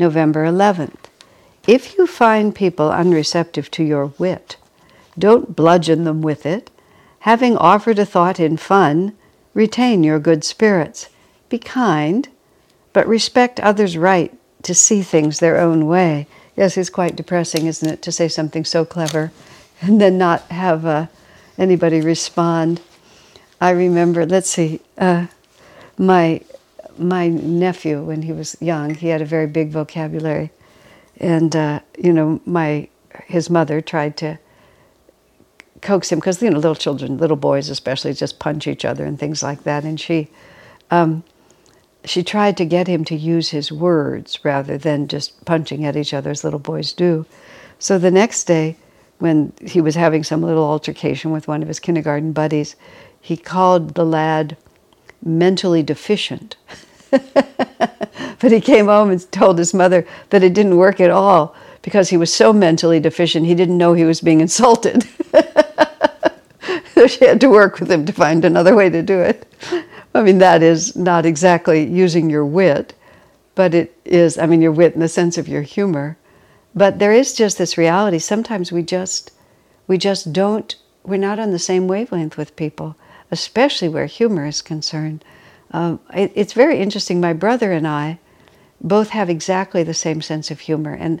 November 11th. If you find people unreceptive to your wit, don't bludgeon them with it. Having offered a thought in fun, retain your good spirits. Be kind, but respect others' right to see things their own way. Yes, it's quite depressing, isn't it, to say something so clever and then not have uh, anybody respond. I remember, let's see, uh, my my nephew, when he was young, he had a very big vocabulary, and uh, you know, my his mother tried to coax him because you know, little children, little boys especially, just punch each other and things like that, and she. Um, she tried to get him to use his words rather than just punching at each other as little boys do. So the next day, when he was having some little altercation with one of his kindergarten buddies, he called the lad mentally deficient. but he came home and told his mother that it didn't work at all because he was so mentally deficient he didn't know he was being insulted. so she had to work with him to find another way to do it. I mean, that is not exactly using your wit, but it is, I mean, your wit in the sense of your humor. But there is just this reality. Sometimes we just, we just don't, we're not on the same wavelength with people, especially where humor is concerned. Um, it, it's very interesting. My brother and I both have exactly the same sense of humor. And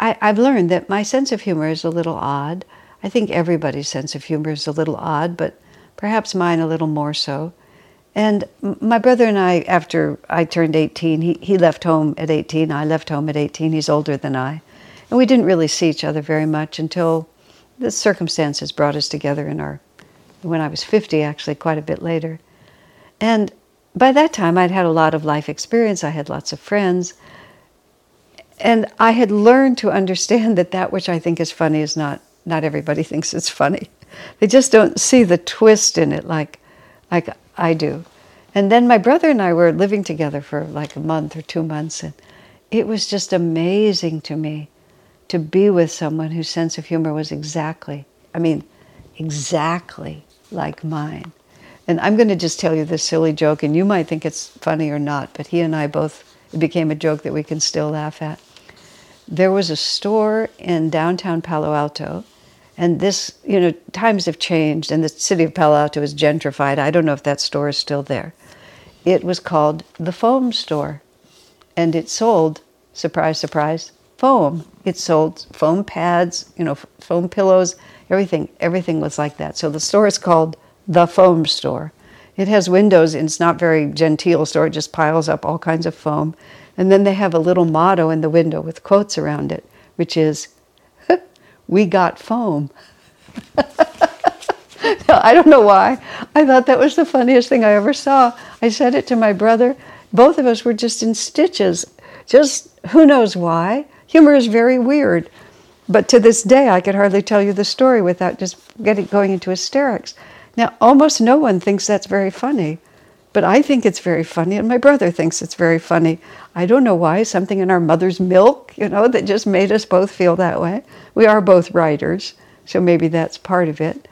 I, I've learned that my sense of humor is a little odd. I think everybody's sense of humor is a little odd, but perhaps mine a little more so. And my brother and I, after I turned 18, he, he left home at 18, I left home at 18, he's older than I. And we didn't really see each other very much until the circumstances brought us together in our, when I was 50, actually, quite a bit later. And by that time, I'd had a lot of life experience, I had lots of friends, and I had learned to understand that that which I think is funny is not, not everybody thinks it's funny. They just don't see the twist in it like, like I do. And then my brother and I were living together for like a month or two months, and it was just amazing to me to be with someone whose sense of humor was exactly, I mean, exactly like mine. And I'm going to just tell you this silly joke, and you might think it's funny or not, but he and I both, it became a joke that we can still laugh at. There was a store in downtown Palo Alto, and this, you know, times have changed, and the city of Palo Alto is gentrified. I don't know if that store is still there. It was called the Foam Store, and it sold, surprise, surprise, foam. It sold foam pads, you know, foam pillows, everything. Everything was like that. So the store is called the foam store. It has windows and it's not very genteel store. It just piles up all kinds of foam. And then they have a little motto in the window with quotes around it, which is, we got foam. I don't know why. I thought that was the funniest thing I ever saw. I said it to my brother. Both of us were just in stitches. Just who knows why. Humor is very weird. But to this day, I could hardly tell you the story without just getting going into hysterics. Now, almost no one thinks that's very funny, but I think it's very funny, and my brother thinks it's very funny. I don't know why, something in our mother's milk, you know, that just made us both feel that way. We are both writers, so maybe that's part of it.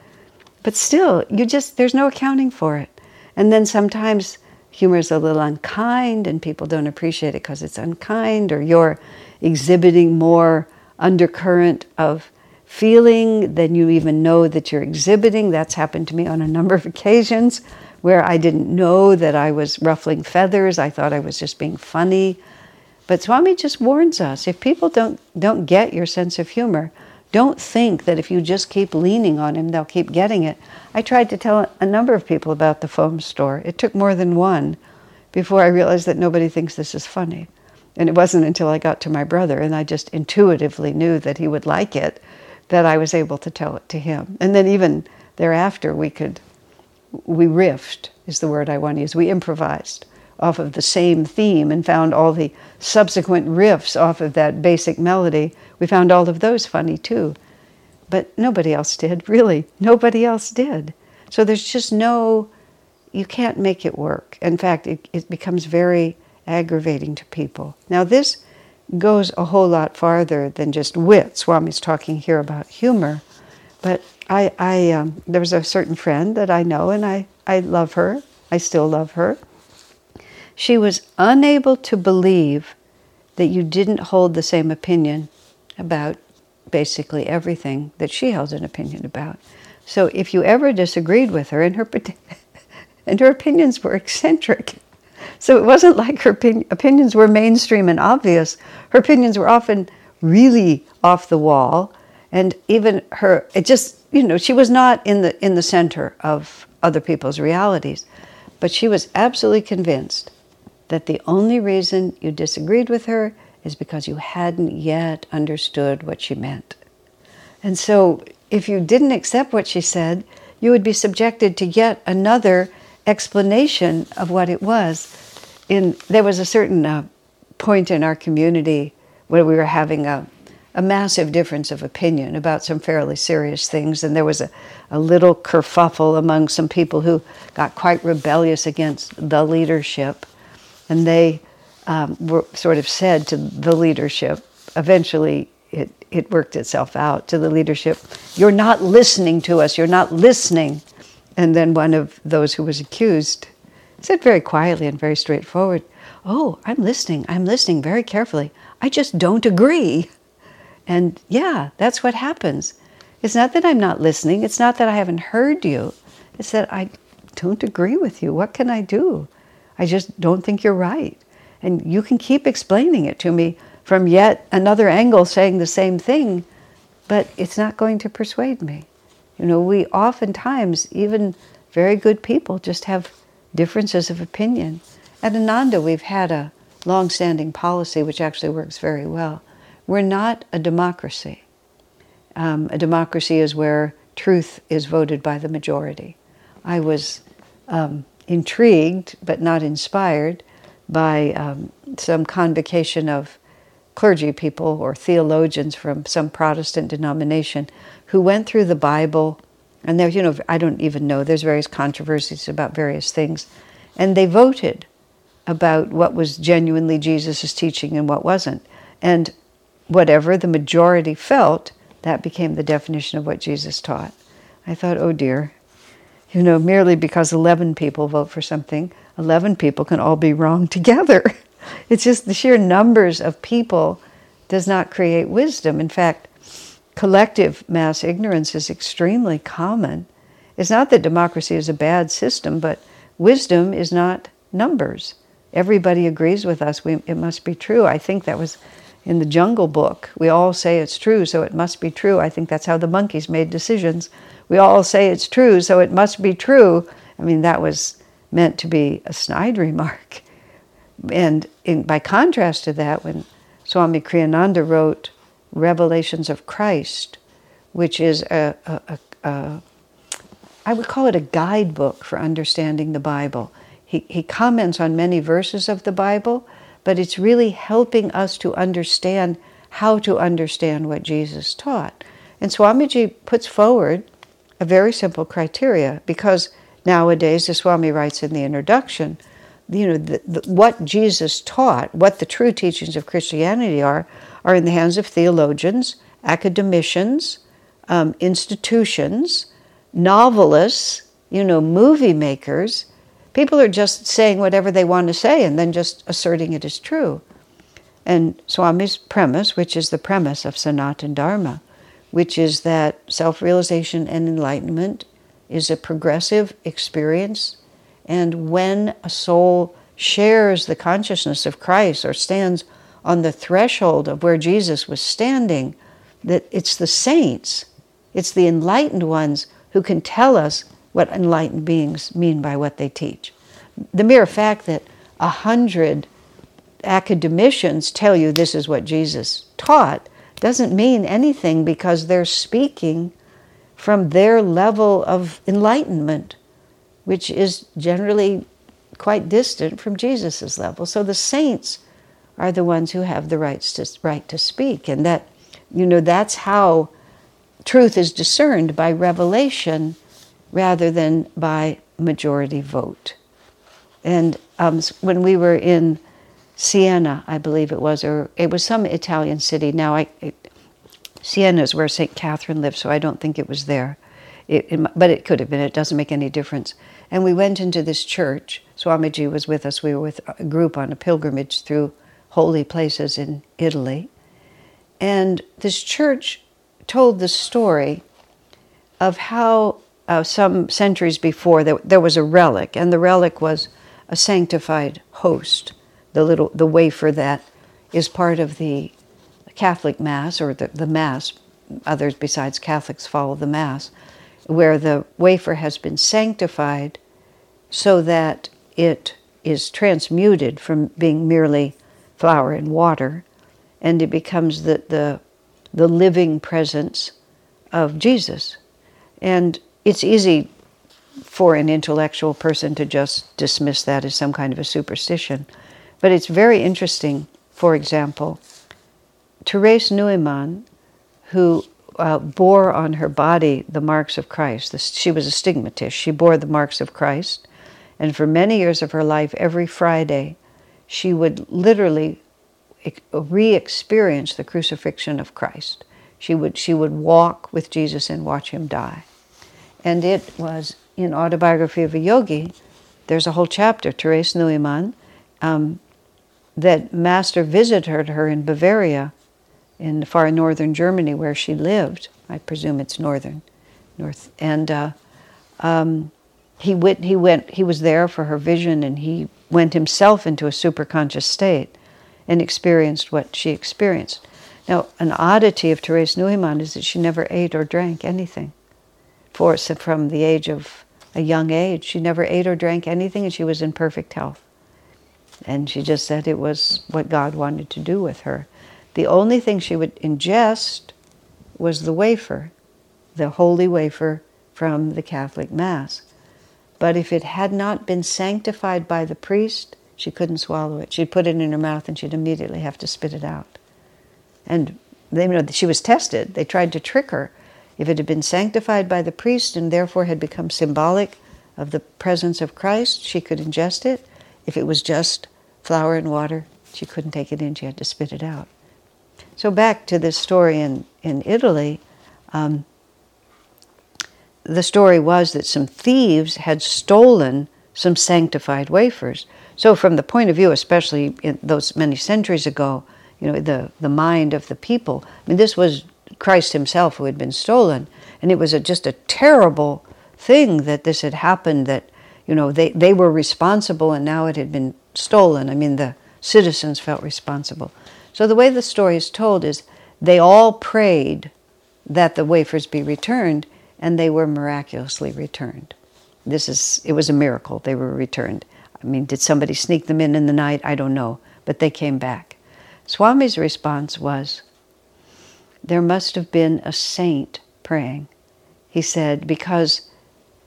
But still, you just, there's no accounting for it. And then sometimes humor is a little unkind, and people don't appreciate it because it's unkind, or you're exhibiting more undercurrent of feeling than you even know that you're exhibiting. That's happened to me on a number of occasions where I didn't know that I was ruffling feathers. I thought I was just being funny. But Swami just warns us if people don't, don't get your sense of humor, don't think that if you just keep leaning on him, they'll keep getting it. I tried to tell a number of people about the foam store. It took more than one before I realized that nobody thinks this is funny. And it wasn't until I got to my brother and I just intuitively knew that he would like it that I was able to tell it to him. And then even thereafter, we could, we riffed, is the word I want to use. We improvised off of the same theme and found all the subsequent riffs off of that basic melody. We found all of those funny too. But nobody else did, really. Nobody else did. So there's just no, you can't make it work. In fact, it, it becomes very aggravating to people. Now, this goes a whole lot farther than just wit. Swami's talking here about humor. But I, I um, there was a certain friend that I know, and I, I love her. I still love her. She was unable to believe that you didn't hold the same opinion about basically everything that she held an opinion about. So if you ever disagreed with her, and her and her opinions were eccentric, so it wasn't like her opinions were mainstream and obvious. Her opinions were often really off the wall, and even her it just you know she was not in the in the center of other people's realities, but she was absolutely convinced that the only reason you disagreed with her is because you hadn't yet understood what she meant. And so, if you didn't accept what she said, you would be subjected to yet another explanation of what it was. In there was a certain uh, point in our community where we were having a, a massive difference of opinion about some fairly serious things, and there was a, a little kerfuffle among some people who got quite rebellious against the leadership and they um, were sort of said to the leadership, eventually it, it worked itself out to the leadership, You're not listening to us, you're not listening. And then one of those who was accused said very quietly and very straightforward, Oh, I'm listening, I'm listening very carefully. I just don't agree. And yeah, that's what happens. It's not that I'm not listening, it's not that I haven't heard you, it's that I don't agree with you. What can I do? I just don't think you're right. And you can keep explaining it to me from yet another angle saying the same thing, but it's not going to persuade me. You know, we oftentimes, even very good people, just have differences of opinion. At Ananda, we've had a long standing policy which actually works very well. We're not a democracy. Um, a democracy is where truth is voted by the majority. I was um, intrigued but not inspired by um, some convocation of clergy people or theologians from some Protestant denomination who went through the Bible, and there, you know, I don't even know, there's various controversies about various things, and they voted about what was genuinely Jesus' teaching and what wasn't. And whatever the majority felt, that became the definition of what Jesus taught. I thought, oh dear, you know, merely because 11 people vote for something, 11 people can all be wrong together. It's just the sheer numbers of people does not create wisdom. In fact, collective mass ignorance is extremely common. It's not that democracy is a bad system, but wisdom is not numbers. Everybody agrees with us. We, it must be true. I think that was in the Jungle Book. We all say it's true, so it must be true. I think that's how the monkeys made decisions we all say it's true, so it must be true. I mean, that was meant to be a snide remark. And in, by contrast to that, when Swami Kriyananda wrote Revelations of Christ, which is a, a, a, a I would call it a guidebook for understanding the Bible. He, he comments on many verses of the Bible, but it's really helping us to understand how to understand what Jesus taught. And Swamiji puts forward a very simple criteria because nowadays, as Swami writes in the introduction, you know, the, the, what Jesus taught, what the true teachings of Christianity are, are in the hands of theologians, academicians, um, institutions, novelists, you know, movie makers. People are just saying whatever they want to say and then just asserting it as true. And Swami's premise, which is the premise of Sanatan Dharma, which is that self realization and enlightenment is a progressive experience. And when a soul shares the consciousness of Christ or stands on the threshold of where Jesus was standing, that it's the saints, it's the enlightened ones who can tell us what enlightened beings mean by what they teach. The mere fact that a hundred academicians tell you this is what Jesus taught doesn't mean anything because they're speaking from their level of enlightenment, which is generally quite distant from Jesus' level. So the saints are the ones who have the rights to, right to speak. And that, you know, that's how truth is discerned by revelation rather than by majority vote. And um, when we were in Siena, I believe it was, or it was some Italian city. Now, I, it, Siena is where St. Catherine lived, so I don't think it was there. It, it, but it could have been. It doesn't make any difference. And we went into this church. Swamiji was with us. We were with a group on a pilgrimage through holy places in Italy. And this church told the story of how uh, some centuries before there, there was a relic, and the relic was a sanctified host, the little the wafer that is part of the Catholic Mass or the, the Mass. Others besides Catholics follow the Mass, where the wafer has been sanctified so that it is transmuted from being merely flour and water, and it becomes the, the, the living presence of Jesus. And it's easy for an intellectual person to just dismiss that as some kind of a superstition. But it's very interesting, for example, Therese Neumann, who uh, bore on her body the marks of Christ. she was a stigmatist. She bore the marks of Christ. And for many years of her life, every Friday, she would literally re experience the crucifixion of Christ. She would, she would walk with Jesus and watch him die. And it was in Autobiography of a Yogi, there's a whole chapter, Therese Neumann, um, that Master visited her in Bavaria, in far northern Germany, where she lived. I presume it's northern, north. And uh, um, he went, he went, he was there for her vision, and he went himself into a superconscious state and experienced what she experienced. Now, an oddity of Therese Neumann is that she never ate or drank anything. For from the age of a young age, she never ate or drank anything, and she was in perfect health. And she just said it was what God wanted to do with her. The only thing she would ingest was the wafer, the holy wafer from the Catholic Mass. But if it had not been sanctified by the priest, she couldn't swallow it. She'd put it in her mouth and she'd immediately have to spit it out. And they, know, she was tested. They tried to trick her. If it had been sanctified by the priest and therefore had become symbolic of the presence of Christ, she could ingest it. If it was just flour and water, she couldn't take it in. She had to spit it out. So back to this story in, in Italy. Um, the story was that some thieves had stolen some sanctified wafers. So, from the point of view, especially those many centuries ago, you know, the, the mind of the people, I mean, this was Christ himself who had been stolen. And it was a, just a terrible thing that this had happened, that, you know, they, they were responsible and now it had been stolen. I mean, the citizens felt responsible. So, the way the story is told is they all prayed that the wafers be returned, and they were miraculously returned. This is, it was a miracle. They were returned. I mean, did somebody sneak them in in the night? I don't know. But they came back. Swami's response was, there must have been a saint praying. He said, because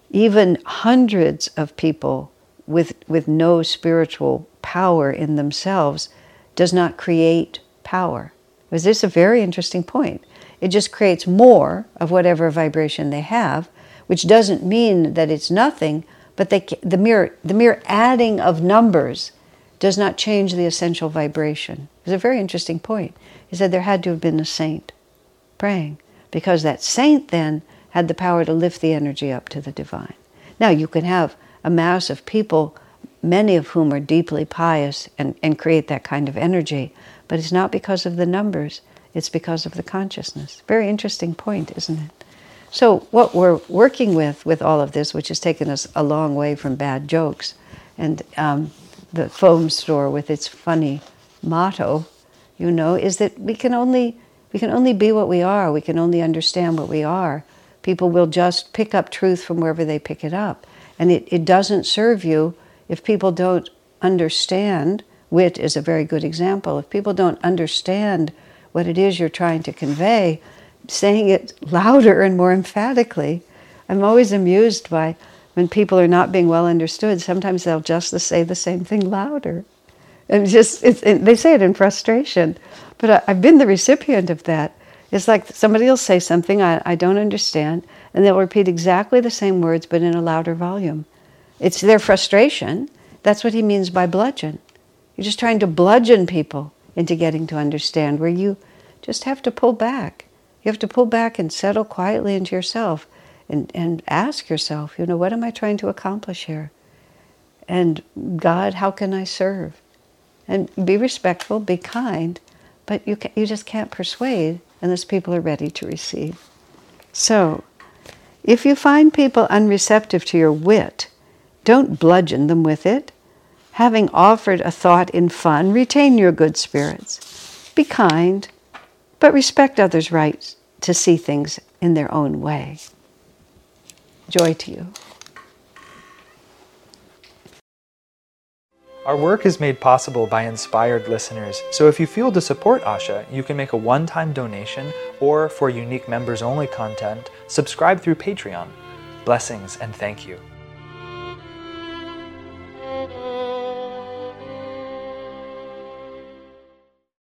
even hundreds of people with, with no spiritual power in themselves does not create power. Was this a very interesting point? It just creates more of whatever vibration they have, which doesn't mean that it's nothing, but they, the, mere, the mere adding of numbers does not change the essential vibration. It's a very interesting point. He said there had to have been a saint praying, because that saint then had the power to lift the energy up to the divine. Now, you can have a mass of people, many of whom are deeply pious, and, and create that kind of energy, but it's not because of the numbers, it's because of the consciousness. Very interesting point, isn't it? So, what we're working with with all of this, which has taken us a long way from bad jokes, and um, the foam store with its funny motto, you know, is that we can only we can only be what we are. We can only understand what we are. People will just pick up truth from wherever they pick it up, and it, it doesn't serve you if people don't understand. Wit is a very good example. If people don't understand what it is you're trying to convey, saying it louder and more emphatically. I'm always amused by when people are not being well understood, sometimes they'll just say the same thing louder. And just it, they say it in frustration, but I, have been the recipient of that. It's like somebody will say something I, I don't understand, and they'll repeat exactly the same words but in a louder volume. It's their frustration. That's what he means by bludgeon. You're just trying to bludgeon people into getting to understand, where you just have to pull back. You have to pull back and settle quietly into yourself and, and ask yourself, you know, what am I trying to accomplish here? And God, how can I serve? And be respectful, be kind, but you, you just can't persuade unless people are ready to receive. So, if you find people unreceptive to your wit, don't bludgeon them with it. Having offered a thought in fun, retain your good spirits. Be kind, but respect others' rights to see things in their own way. Joy to you. Our work is made possible by inspired listeners, so if you feel to support Asha, you can make a one time donation or, for unique members only content, subscribe through Patreon. Blessings and thank you.